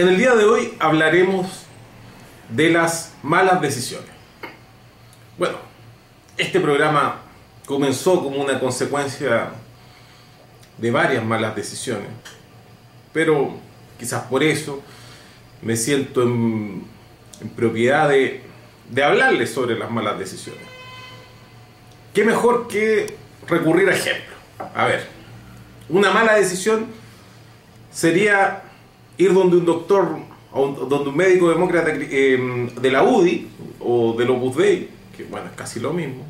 En el día de hoy hablaremos de las malas decisiones. Bueno, este programa comenzó como una consecuencia de varias malas decisiones, pero quizás por eso me siento en, propiedad de, de hablarles sobre las malas decisiones. ¿Qué mejor que recurrir a ejemplos? A ver, una mala decisión sería ir donde un doctor donde un médico demócrata eh, de la UDI o del Opus Dei, que bueno, es casi lo mismo,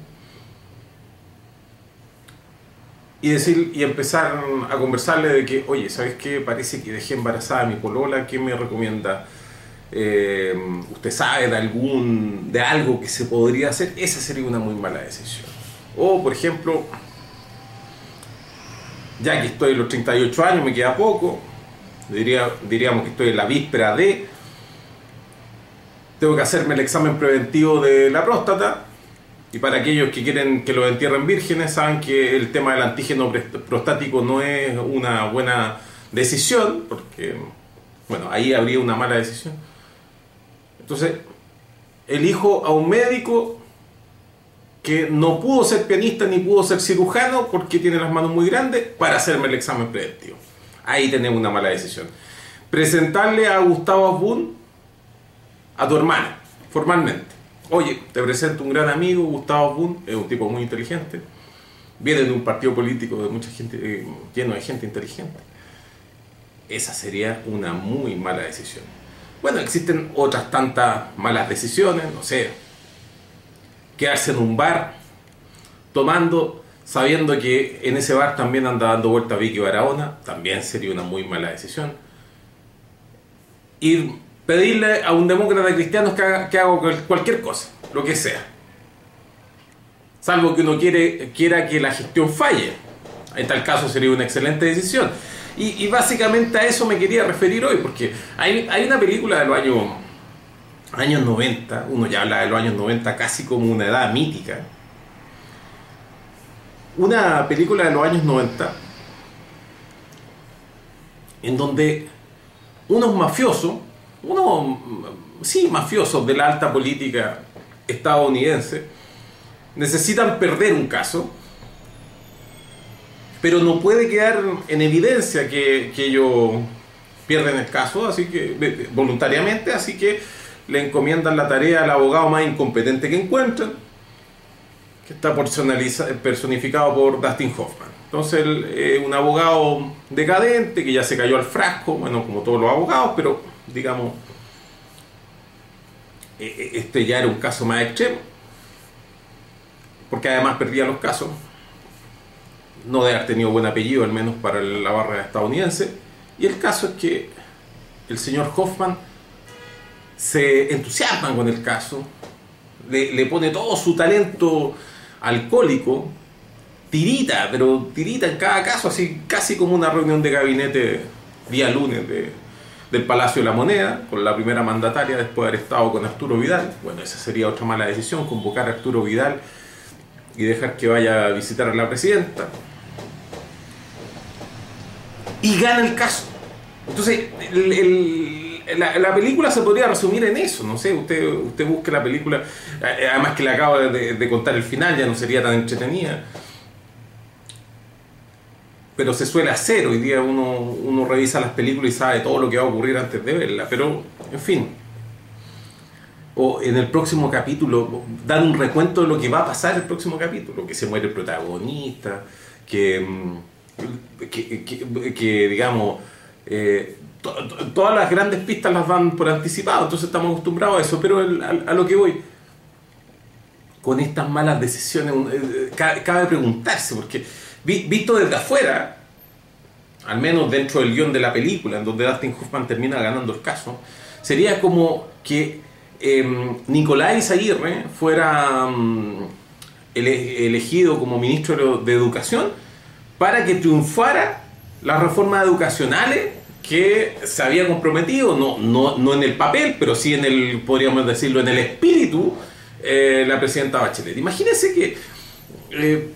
y decir y empezar a conversarle de que, oye, ¿sabes qué? Parece que dejé embarazada a mi polola, ¿qué me recomienda? Eh, ¿Usted sabe de algún de algo que se podría hacer? Esa sería una muy mala decisión. O, por ejemplo, ya que estoy en los 38 años, me queda poco, diría, diríamos que estoy en la víspera de, tengo que hacerme el examen preventivo de la próstata, y para aquellos que quieren que los entierren vírgenes, saben que el tema del antígeno prostático no es una buena decisión, porque, bueno, ahí habría una mala decisión. Entonces, elijo a un médico que no pudo ser pianista ni pudo ser cirujano porque tiene las manos muy grandes para hacerme el examen preventivo. Ahí tenemos una mala decisión. Presentarle a Gustavo Abun a tu hermana, formalmente. Oye, te presento un gran amigo, Gustavo Abun, es un tipo muy inteligente. Viene de un partido político de mucha gente, eh, lleno de gente inteligente. Esa sería una muy mala decisión. Bueno, existen otras tantas malas decisiones, no sé, quedarse en un bar tomando, sabiendo que en ese bar también anda dando vuelta Vicky Barahona, también sería una muy mala decisión. Y pedirle a un demócrata cristiano que haga, que haga cual- cualquier cosa, lo que sea. Salvo que uno quiere, quiera que la gestión falle. En tal caso sería una excelente decisión. Y, y básicamente a eso me quería referir hoy, porque hay, hay una película de los años años 90, uno ya habla de los años 90 casi como una edad mítica. Una película de los años 90 en donde unos mafiosos, unos, sí, mafiosos de la alta política estadounidense, necesitan perder un caso, pero no puede quedar en evidencia que, que ellos pierden el caso, así que voluntariamente, así que le encomiendan la tarea al abogado más incompetente que encuentran, está personificado por Dustin Hoffman. Entonces, es un abogado decadente que ya se cayó al frasco, bueno, como todos los abogados, pero digamos, eh, eh, este ya era un caso más extremo, porque además perdía los casos, no de haber tenido buen apellido, al menos para la barra estadounidense, y el caso es que el señor Hoffman se entusiasma con el caso, le pone todo su talento alcohólico, tirita, pero tirita en cada caso, así casi como una reunión de gabinete día lunes de- del Palacio de la Moneda, con la primera mandataria después de haber estado con Arturo Vidal. Bueno, esa sería otra mala decisión, convocar a Arturo Vidal y dejar que vaya a visitar a la presidenta. Y gana el caso. Entonces, el- el- la, la película se podría resumir en eso, no sé, usted, usted busque la película, eh, además que le acabo de, contar el final, ya no sería tan entretenida. Pero se suele hacer, hoy día uno, uno revisa las películas y sabe todo lo que va a ocurrir antes de verla, pero en fin. O en el próximo capítulo, dar un recuento de lo que va a pasar el próximo capítulo, que se muere el protagonista, que, mm, que, que- que, digamos, eh, to- to- todas las grandes pistas las dan por anticipado, entonces estamos acostumbrados a eso, pero a, lo que voy, con estas malas decisiones, eh, ca- cabe preguntarse, porque vi- visto desde afuera, al menos dentro del guion de la película, en donde Dustin Hoffman termina ganando el caso, sería como que eh, Nicolás Aguirre fuera mm, ele- elegido como ministro de Educación para que triunfara las reformas educacionales que se había comprometido, no, no, no en el papel, pero sí en el, podríamos decirlo, en el espíritu, eh, la presidenta Bachelet. Imagínense que eh,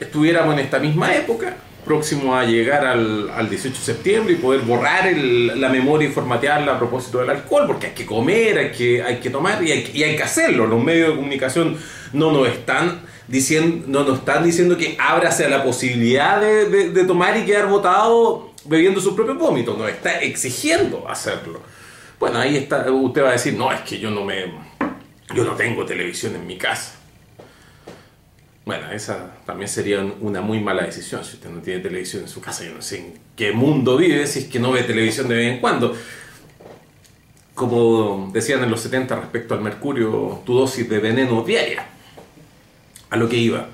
estuviéramos en esta misma época próximo a llegar al, al 18 de septiembre y poder borrar el- la memoria y formatearla a propósito del alcohol, porque hay que comer, hay que, hay que tomar y hay, que hacerlo. Los medios de comunicación no nos están diciendo, no nos están diciendo que ábrase a la posibilidad de, de- tomar y quedar botado bebiendo sus propios vómitos, nos está exigiendo hacerlo. Bueno, ahí está, usted va a decir, no, es que yo no me, yo no tengo televisión en mi casa. Bueno, esa también sería un- una muy mala decisión si usted no tiene televisión en su casa. Yo no sé en qué mundo vive si es que no ve televisión de vez en cuando. Como decían en los 70 respecto al mercurio, tu dosis de veneno diaria. A lo que iba.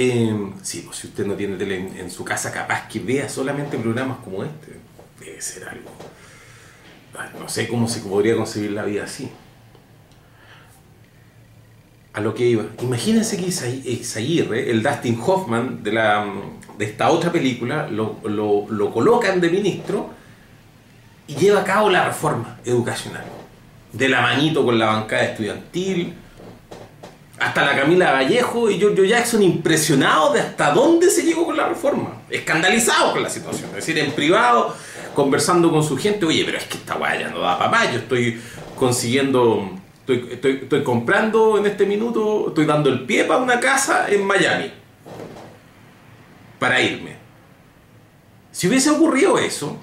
Eh, sí, pues si usted no tiene tele en, su casa, capaz que vea solamente programas como este. Debe ser algo. No sé cómo se podría concebir la vida así a lo que iba. Imagínense que Isa- Isaguirre, el Dustin Hoffman de, la, de esta otra película, lo, lo- lo colocan de ministro y lleva a cabo la reforma educacional. De la manito con la bancada estudiantil, hasta la Camila Vallejo y Giorgio Jackson impresionados de hasta dónde se llegó con la reforma, escandalizados con la situación, es decir, en privado, conversando con su gente, oye, pero es que esta weá ya no da más, yo estoy consiguiendo, estoy, estoy, estoy comprando en este minuto, estoy dando el pie para una casa en Miami, para irme. Si hubiese ocurrido eso,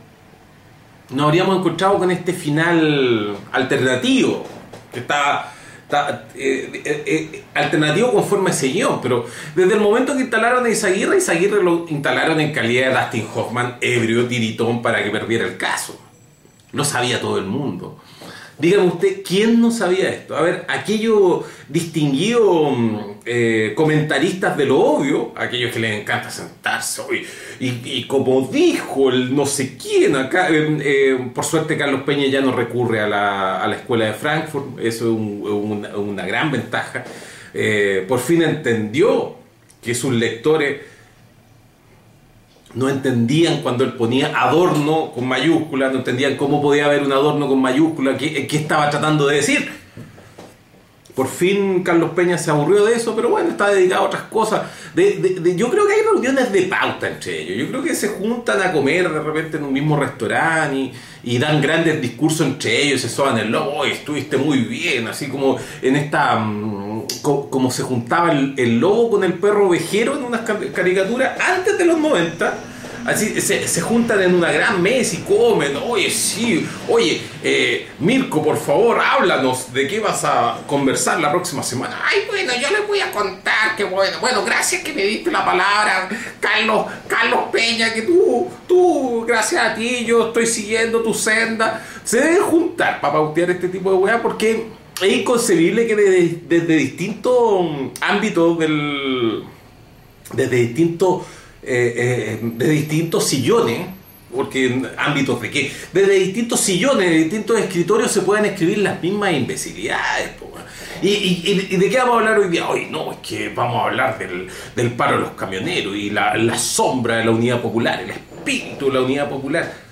nos habríamos encontrado con este final alternativo, que está, eh, eh, eh, alternativo conforme ese guion, pero desde el momento que instalaron a Isaguirre, Isaguirre lo instalaron en calidad de Dustin Hoffman, ebrio, tiritón, para que perdiera el caso. Lo sabía todo el mundo. Dígame usted, ¿quién no sabía esto? A ver, aquellos distinguidos mm, eh, comentaristas de lo obvio, aquellos que les encanta sentarse hoy, y, como dijo el no sé quién acá, eh, eh, por suerte Carlos Peña ya no recurre a la, a la escuela de Frankfurt, eso es un- una, gran ventaja. Por fin entendió que sus lectores no entendían cuando él ponía adorno con mayúscula, no entendían cómo podía haber un adorno con mayúscula, qué, qué estaba tratando de decir. Por fin Carlos Peña se aburrió de eso, pero bueno, está dedicado a otras cosas. De- de- yo creo que hay reuniones de pauta entre ellos. Yo creo que se juntan a comer de repente en un mismo restaurante y, dan grandes discursos entre ellos, se soban el lobo, "Oye, estuviste muy bien, así como en esta... mm, co- como se juntaba el, el lobo con el perro ovejero en unas ca- caricaturas antes de los 90. Así se, se juntan en una gran mesa y comen. Oye, sí. Oye, eh, Mirko, por favor, háblanos de qué vas a conversar la próxima semana. Ay, bueno, yo les voy a contar que bueno. Bueno, gracias que me diste la palabra, Carlos, Carlos Peña, que tú, tú, gracias a ti, yo estoy siguiendo tu senda. Se deben juntar para pautear este tipo de weá porque es inconcebible que desde, distintos ámbitos del. desde distintos. eh, eh, distintos sillones, porque ámbitos de qué, desde distintos sillones, de distintos escritorios se pueden escribir las mismas imbecilidades. po, weón. ¿Y, y, y de qué vamos a hablar hoy día? Hoy no, es que vamos a hablar del, del paro de los camioneros y la, la sombra de la unidad popular, el espíritu de la unidad popular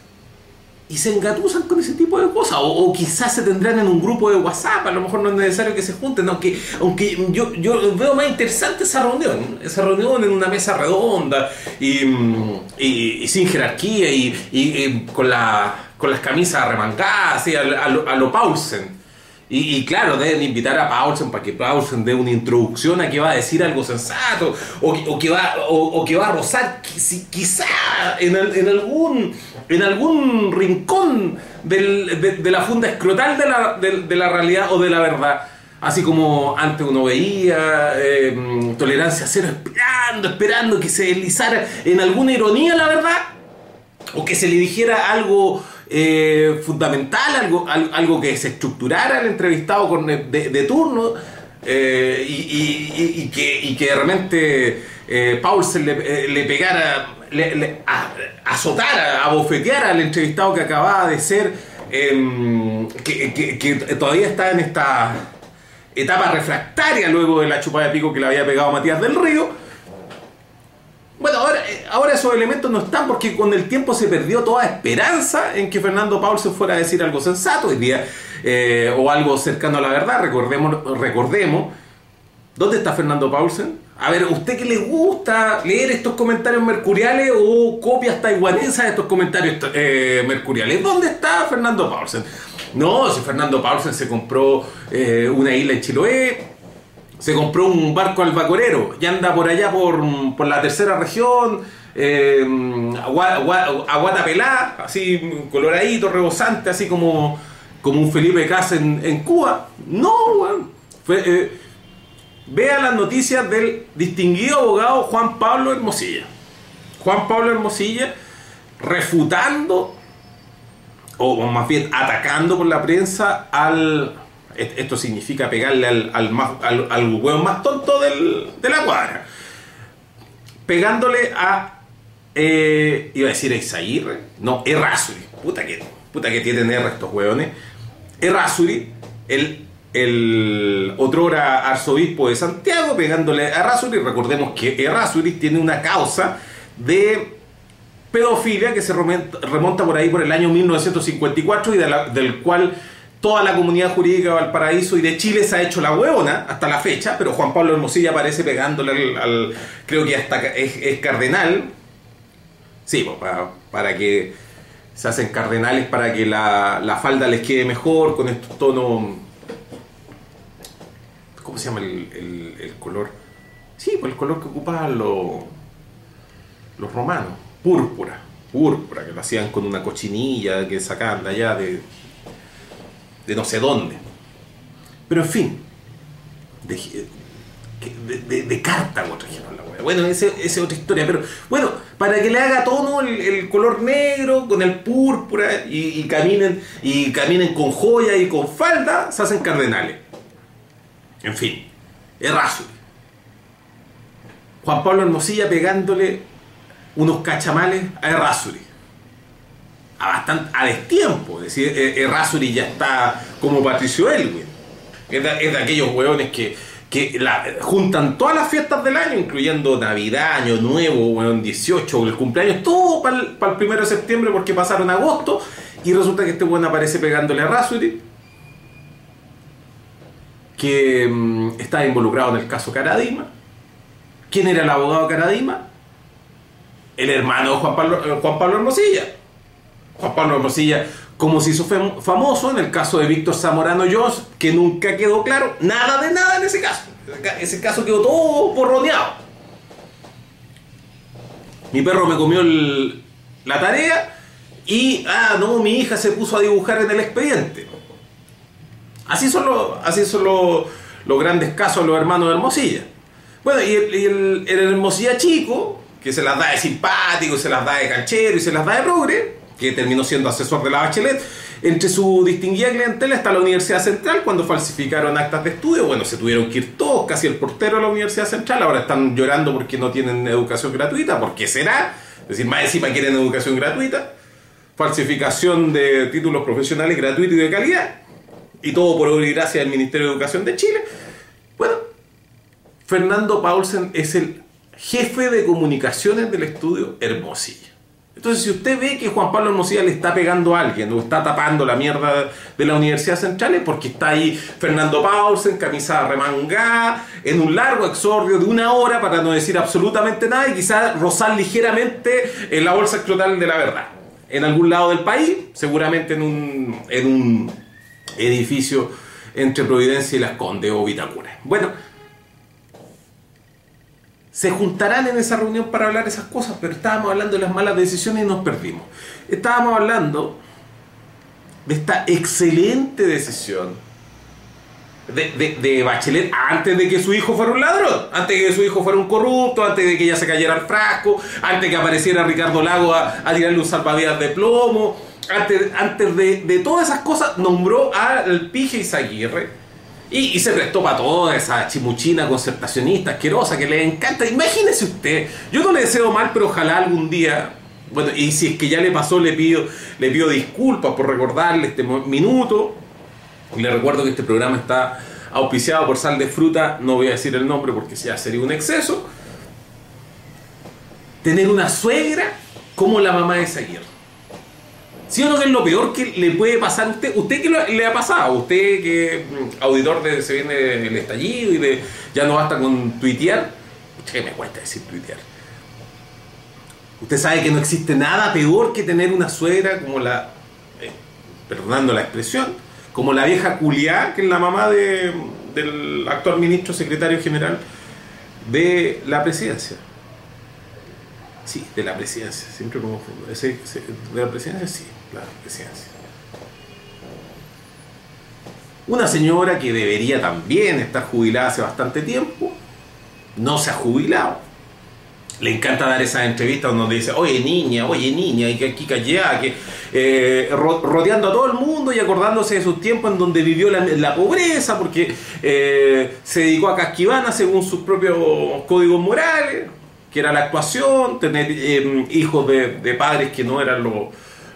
y se engatusan con ese tipo de cosas. O, quizás se tendrán en un grupo de WhatsApp, a lo mejor no es necesario que se junten, aunque, aunque yo, yo veo más interesante esa reunión, esa reunión en una mesa redonda y, y- sin jerarquía y, y- con, la, con las camisas arremangadas, así, a, a lo, a lo Paulsen. Y, y claro, deben invitar a Paulsen para que Paulsen dé una introducción a que va a decir algo sensato, o, o que, va, o, o que va a rozar quizá en, en algún, en algún rincón de, la funda escrotal de la, realidad o de la verdad. Así como antes uno veía eh, tolerancia cero esperando, esperando que se deslizara en alguna ironía la verdad o que se le dijera algo eh, fundamental, algo, al- algo que se estructurara el entrevistado con, de, turno eh, y, y- que, y que de eh, Paulsen le, eh, pegara, le, a- azotara, abofeteara al entrevistado que acababa de ser, em, que, todavía está en esta etapa refractaria luego de la chupada de pico que le había pegado Matías del Río. Bueno, ahora, eh, ahora esos elementos no están porque con el tiempo se perdió toda esperanza en que Fernando Paulsen fuera a decir algo sensato hoy día eh, o algo cercano a la verdad. Recordemos, recordemos, ¿dónde está Fernando Paulsen? A ver, ¿usted qué le gusta leer estos comentarios mercuriales o copias taiwanesas de estos comentarios eh, mercuriales? ¿Dónde está Fernando Paulsen? No, si Fernando Paulsen se compró eh, una isla en Chiloé, se compró un barco albacorero y anda por allá por, la tercera región, eh, Aguatapelá, así coloradito, rebosante, así como, como un Felipe Cas en, Cuba. No, Fue, eh, Vea las noticias del distinguido abogado Juan Pablo Hermosilla. Juan Pablo Hermosilla refutando, o más bien atacando por la prensa al... Esto significa pegarle al, al, al, huevo más tonto del, de la cuadra. Pegándole a... Eh, iba a decir Isaguirre. No, Errázuri. Puta que, puta que tienen R estos hueones. Errázuri, el el otro arzobispo de Santiago pegándole a Errázuriz. Recordemos que Errázuriz tiene una causa de pedofilia que se remonta por ahí por el año 1954 y del cual toda la comunidad jurídica de Valparaíso y de Chile se ha hecho la huevona hasta la fecha, pero Juan Pablo Hermosilla aparece pegándole al, creo que hasta es, cardenal, sí, pues, para, que se hacen cardenales para que la, la falda les quede mejor con estos tonos ¿Cómo se llama el, color? Sí, pues el color que ocupaban los, los romanos. Púrpura. Púrpura, que lo hacían con una cochinilla que sacaban de allá de, de no sé dónde. Pero en fin, de, de, de, Cartago trajeron la Bueno, esa es otra historia, pero bueno, para que le haga tono el, color negro con el púrpura y, caminen y caminen con joya y con falda, se hacen cardenales. En fin, Errázuriz. Juan Pablo Hermosilla pegándole unos cachamales a Errázuriz. A bastante a destiempo. Es decir, e-, Errázuriz ya está como Patricio Elwin. Es de, aquellos hueones que, que juntan todas las fiestas del año, incluyendo Navidad, Año Nuevo, hueón 18, el cumpleaños, todo para el, primero de septiembre porque pasaron agosto. Y resulta que este hueón aparece pegándole a Errázuriz que mm, está involucrado en el caso Caradima. ¿Quién era el abogado Caradima? El hermano de Juan Pablo, eh, Juan Pablo Hermosilla. Juan Pablo Hermosilla, como se hizo famoso en el caso de Víctor Zamorano Jones, que nunca quedó claro nada de nada en ese caso. Ese caso quedó todo borroneado. Mi perro me comió la tarea y, ah, no, mi hija se puso a dibujar en el expediente. Así son, los, así son los, grandes casos de los hermanos de Hermosilla. Bueno, y el, Hermosilla chico, que se las da de simpático, se las da de canchero y se las da de progre, que terminó siendo asesor de la Bachelet, entre su distinguida clientela está la Universidad Central cuando falsificaron actas de estudio. Bueno, se tuvieron que ir todos, casi el portero de la Universidad Central. Ahora están llorando porque no tienen educación gratuita. ¿Por qué será? Es decir, más encima quieren educación gratuita. Falsificación de títulos profesionales gratuitos y de calidad y todo por obra y gracia del Ministerio de Educación de Chile. Bueno, Fernando Paulsen es el jefe de comunicaciones del estudio Hermosilla. Entonces, si usted ve que Juan Pablo Hermosilla le está pegando a alguien o está tapando la mierda de la Universidad Central, es porque está ahí Fernando Paulsen, camisa remangada, en un largo exordio de una hora para no decir absolutamente nada y quizás rozar ligeramente en la bolsa escrotal de la verdad. En algún lado del país, seguramente en un, en un edificio entre Providencia y Las Condes o Vitacura. Bueno, se juntarán en esa reunión para hablar esas cosas, pero estábamos hablando de las malas decisiones y nos perdimos. Estábamos hablando de esta excelente decisión de, de, Bachelet antes de que su hijo fuera un ladrón, antes de que su hijo fuera un corrupto, antes de que ella se cayera al frasco, antes de que apareciera Ricardo Lago a, a tirarle un salvavidas de plomo antes, de, todas esas cosas, nombró al Pige Izaguirre. Y, y se prestó para toda esa chimuchina concertacionista asquerosa que le encanta. Imagínese usted, yo no le deseo mal, pero ojalá algún día, bueno, y si es que ya le pasó, le pido, le pido disculpas por recordarle este minuto. Le recuerdo que este programa está auspiciado por Sal de Fruta, no voy a decir el nombre porque ya sería un exceso. Tener una suegra como la mamá de Izaguirre. ¿Sí o no que es lo peor que le puede pasar a usted? ¿Usted qué le ha pasado? ¿Usted que mm, auditor de Se viene el estallido y de ya no basta con tuitear? ¿Qué me cuesta decir tuitear? Usted sabe que no existe nada peor que tener una suegra como la, eh, perdonando la expresión, como la vieja culiá, que es la mamá de, del actual ministro secretario general de la presidencia. Sí, de la presidencia, siempre. Ese, ese- ¿De la presidencia? Sí, la presidencia. Una señora que debería también estar jubilada hace bastante tiempo, no se ha jubilado. Le encanta dar esas entrevistas donde dice, oye niña, oye niña, y que aquí allá, que eh, ro- rodeando a todo el mundo y acordándose de sus tiempos en donde vivió la, la pobreza, porque eh, se dedicó a casquivana según sus propios códigos morales, que era la actuación, tener eh, hijos de, de padres que no eran los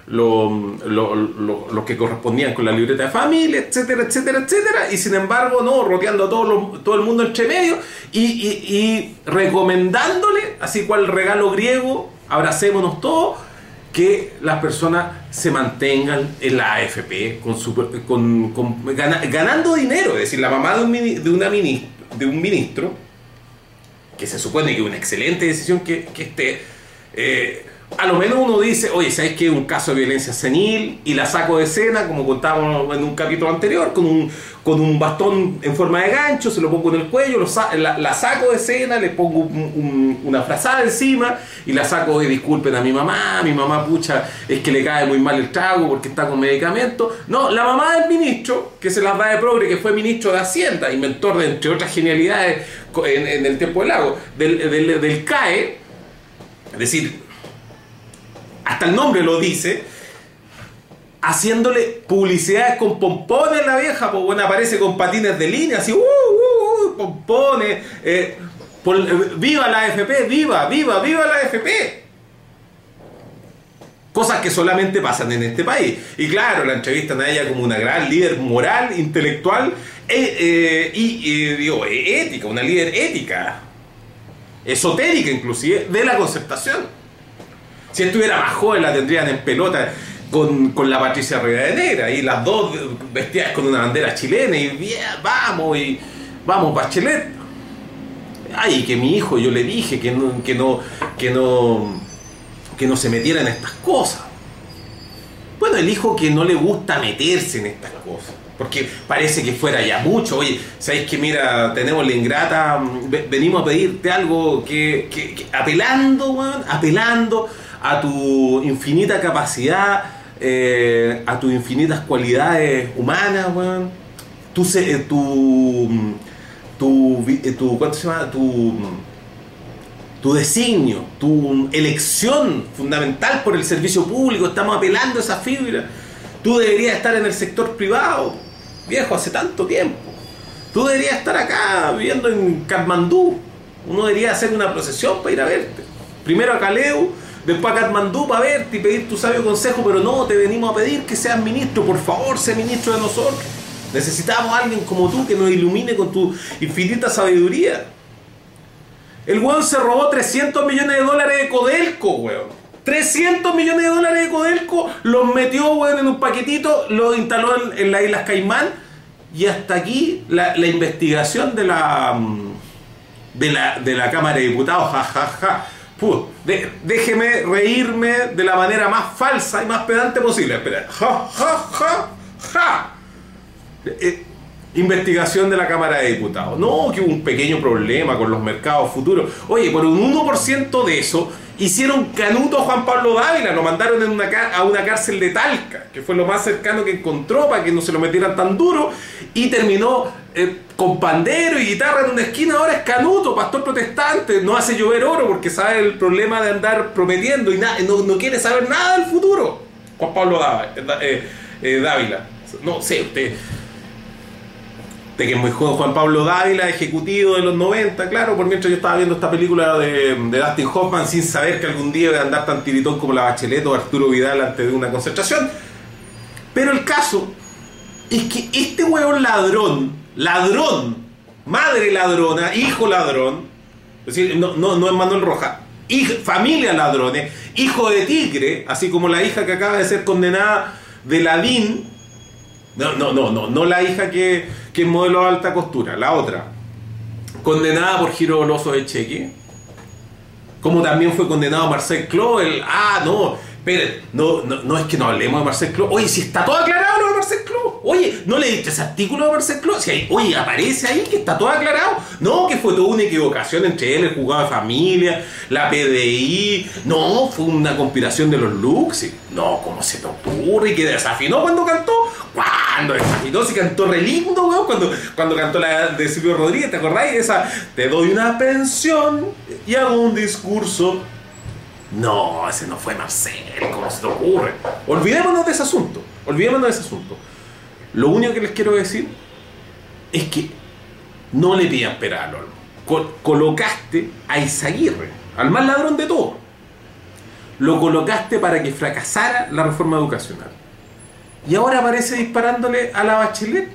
lo- lo- lo- que correspondían con la libreta de familia, etcétera, etcétera, etcétera, y sin embargo, no, rodeando a todo, todo el mundo entre medio y, recomendándole, así cual regalo griego, abracémonos todos, que las personas se mantengan en la AFP con su- con- con- gana- ganando dinero, es decir, la mamá de un, de una minis- de un ministro, que se supone que es una excelente decisión que, que esté. eh, a lo menos uno dice, oye, ¿sabes es un caso de violencia senil? Y la saco de escena, como contábamos en un capítulo anterior, con un, con un bastón en forma de gancho, se lo pongo en el cuello, lo la, saco de escena, le pongo un- un- una frazada encima y la saco de disculpen a mi mamá, mi mamá pucha, es que le cae muy mal el trago porque está con medicamentos. No, la mamá del ministro, que se las da de progre, que fue ministro de Hacienda, inventor de, entre otras genialidades en, en el tiempo del lago, del, del CAE, es decir, hasta el nombre lo dice, haciéndole publicidades con pompones la vieja, pues bueno, aparece con patines de línea, así, uh, uh, uh, pompones, eh, eh, viva la AFP, viva, viva, viva la AFP. Cosas que solamente pasan en este país. Y claro, la entrevistan a ella como una gran líder moral, intelectual eh, eh, y, digo, ética, una líder ética, esotérica inclusive, de la concertación. Si estuviera más joven la tendrían en pelota con, con la Patricia Rivadeneira y las dos vestidas con una bandera chilena y vamos y vamos Bachelet. Ay, que mi hijo yo le dije que no, que no, que no, que no se metiera en estas cosas. Bueno, el hijo que no le gusta meterse en estas cosas. Porque parece que fuera ya mucho. Oye, ¿sabéis que mira, tenemos la ingrata, mm, ve- venimos a pedirte algo que, que- apelando, apelando a tu infinita capacidad, eh, a tus infinitas cualidades humanas, weón. Tu, eh, tu, mm, tu, eh, tu, ¿cuánto se llama? Tu, mm, tu designio, tu elección fundamental por el servicio público, estamos apelando a esa fibra. Tú deberías estar en el sector privado, viejo, hace tanto tiempo. Tú deberías estar acá viviendo en Katmandú. Uno debería hacer una procesión para ir a verte. Primero a Caleu, después a Katmandú para verte y pedir tu sabio consejo, pero no, te venimos a pedir que seas ministro, por favor, sé ministro de nosotros. Necesitamos a alguien como tú que nos ilumine con tu infinita sabiduría. El weón se robó 300 millones de dólares de Codelco, weón. 300 millones de dólares de Codelco, los metió, weón, en un paquetito, los instaló en, las Islas Caimán y hasta aquí la, investigación de la, mm, de la de la Cámara de Diputados, ja, ja, ja. Puh, de- déjeme reírme de la manera más falsa y más pedante posible. Espera, ja, ja, ja, ja. Eh, investigación de la Cámara de Diputados. No, que hubo un pequeño problema con los mercados futuros. Oye, por un 1% de eso hicieron canuto a Juan Pablo Dávila, lo mandaron a una cárcel de Talca, que fue lo más cercano que encontró para que no se lo metieran tan duro, y terminó eh, con pandero y guitarra en una esquina. Ahora es canuto, pastor protestante, no hace llover oro porque sabe el problema de andar prometiendo y no, no quiere saber nada del futuro. Juan Pablo Dávila. eh, eh, Dávila. No sé, usted de que es muy joven Juan Pablo Dávila, ejecutivo de los 90, claro, por mientras yo estaba viendo esta película de, de Dustin Hoffman sin saber que algún día iba a andar tan tiritón como la Bachelet o Arturo Vidal antes de una concentración. Pero el caso es que este hueón ladrón, ladrón, madre ladrona, hijo ladrón, es decir, no, no, no es Manuel Roja, hija- familia ladrones, hijo de tigre, así como la hija que acaba de ser condenada de la DIN, no, no, no, no, no la hija que, que es modelo de alta costura, la otra. condenada por giro doloso de cheque. Como también fue condenado Marcel Cló, el. Ah, no, esperen, no, no, no es que no hablemos de Marcel Cló. Oye, si está todo aclarado lo de Marcel Cló. Oye, ¿no le diste ese artículo de Marcel Cló? Si hay- oye, aparece ahí que está todo aclarado. No, que fue toda una equivocación entre él, el juzgado de familia, la PDI. No, fue una conspiración de los Luxi. No, ¿cómo se te ocurre? Y que desafinó cuando cantó. ¿Cuándo desafinó? Si cantó re lindo, weón. Cuando, cuando cantó la de Silvio Rodríguez, ¿te acordáis? Esa, te doy una pensión y hago un discurso. No, ese no fue Marcel, ¿cómo se te ocurre? Olvidémonos de ese asunto. Olvidémonos de ese asunto. Lo único que les quiero decir es que no le pidan pera al olmo. Col- colocaste a Izaguirre, al más ladrón de todo. Lo colocaste para que fracasara la reforma educacional. Y ahora aparece disparándole a la Bachelet.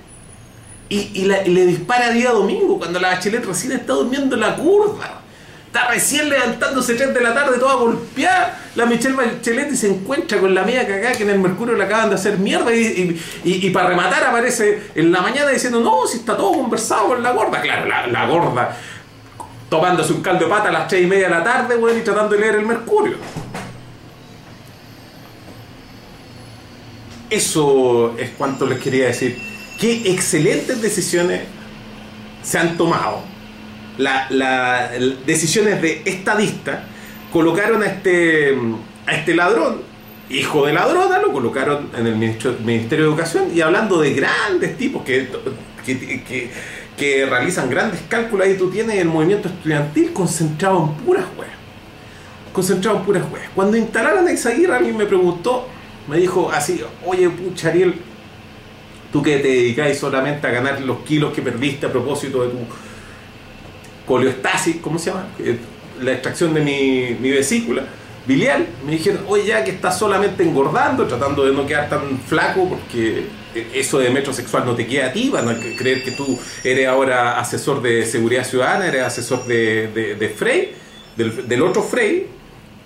Y, y la- y le dispara día domingo, cuando la Bachelet recién está durmiendo en la curva. Está recién levantándose 3 de la tarde, toda golpeada. La Michelle Bachelet y se encuentra con la media cagada que en el Mercurio le acaban de hacer mierda. Y, y- para rematar aparece en la mañana diciendo: No, si está todo conversado con la gorda. Claro, la, gorda tomándose un caldo de pata a las 3 y media de la tarde, weón, y tratando de leer el Mercurio. Eso es cuanto les quería decir. Qué excelentes decisiones se han tomado. La- la- decisiones de estadista colocaron a este, a este ladrón, hijo de ladrona, lo colocaron en el Ministerio de Educación y hablando de grandes tipos que, que, realizan grandes cálculos, ahí tú tienes el movimiento estudiantil concentrado en puras weas. Concentrado en puras weas. Cuando instalaron a Izaguirre, alguien me preguntó, me dijo así, oye, pucha tú que te dedicáis solamente a ganar los kilos que perdiste a propósito de tu coleostasis, ¿cómo se llama? Eh, La extracción de mi, mi vesícula biliar. Me dijeron, oye, ya que estás solamente engordando, tratando de no quedar tan flaco, porque eso de metrosexual no te queda a ti, van a creer que tú eres ahora asesor de seguridad ciudadana, eres asesor de, de, Frey, del, del otro Frey,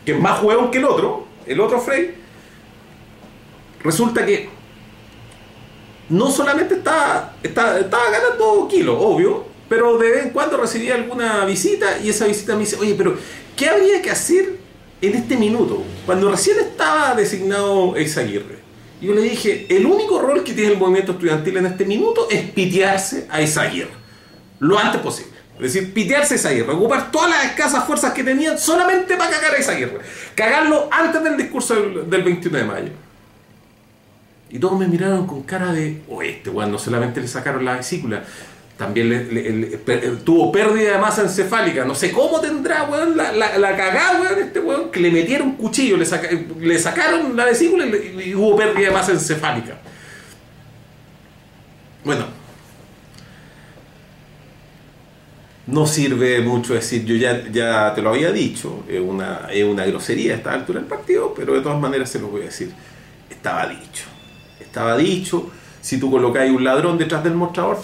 que es más huevón que el otro, el otro Frey. Resulta que no solamente estaba, ganando kilos, obvio, pero de vez en cuando recibía alguna visita y esa visita me dice, oye, pero ¿qué habría que hacer en este minuto? Cuando recién estaba designado Eizaguirre. Yo le dije, el único rol que tiene el movimiento estudiantil en este minuto es pitearse a Eizaguirre. Lo antes posible. Es decir, pitearse a Eizaguirre, ocupar todas las escasas fuerzas que tenían solamente para cagar a Eizaguirre. Cagarlo antes del discurso del 21 de mayo. Y todos me miraron con cara de, oh, este weón no solamente le sacaron la vesícula, también tuvo pérdida de masa encefálica. No sé cómo tendrá, weón, la, cagada, weón, este weón, que le metieron cuchillo, le, saca- le sacaron la vesícula y hubo pérdida de masa encefálica. Bueno. No sirve mucho decir, yo ya, ya te lo había dicho, es una, es una grosería a esta altura del partido, pero de todas maneras se lo voy a decir. Estaba dicho. Estaba dicho, si tú colocáis un ladrón detrás del mostrador,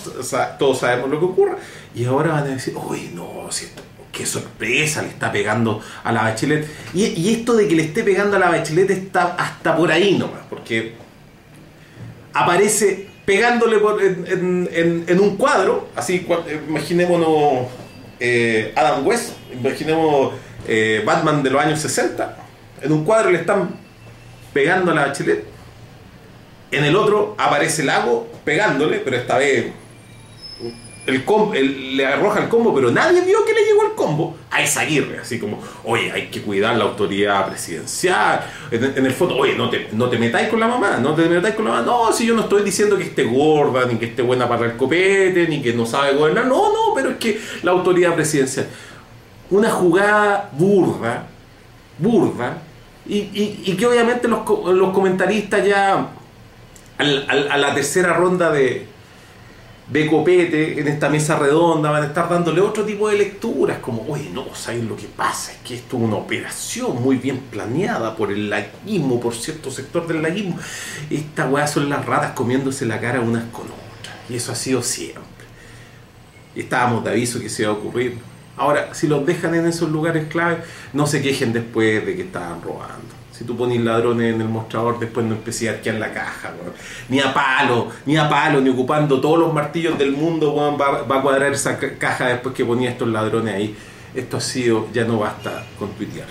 todos sabemos lo que ocurre. Y ahora van a decir, uy, no, si esto- qué sorpresa, le está pegando a la bachelet. Y, esto de que le esté pegando a la bachelet está hasta por ahí nomás, porque aparece pegándole en, un cuadro, así, eh, imaginémonos eh, Adam West, imaginemos eh, Batman de los años 60, en un cuadro le están pegando a la bachelet, en el otro aparece lago pegándole, pero esta vez el com- el- le arroja el combo, pero nadie vio que le llegó el combo a Izaguirre, así como, oye, hay que cuidar la autoridad presidencial. En, el fondo, oye, no te, no te metáis con la mamá, no te metáis con la mamá. No, si yo no estoy diciendo que esté gorda, ni que esté buena para el copete, ni que no sabe gobernar. No, no, pero es que la autoridad presidencial. Una jugada burda, burda, y, y- y que obviamente los, los comentaristas ya al- a la tercera ronda de, de copete en esta mesa redonda van a estar dándole otro tipo de lecturas, como, oye, no, ¿sabes lo que pasa? Es que esto es una operación muy bien planeada por el laguismo, por cierto sector del laguismo. Esta weá son las ratas comiéndose la cara unas con otras. Y eso ha sido siempre. Estábamos de aviso que se iba a ocurrir. Ahora, si los dejan en esos lugares clave, no se quejen después de que estaban robando. Si tú pones ladrones en el mostrador, después no empecé a arquear la caja, weón. Ni a palo, ni a palo, ni ocupando todos los martillos del mundo, va, va a cuadrar esa ca- caja después que ponía estos ladrones ahí. Esto ha sido, ya no basta con tuitear.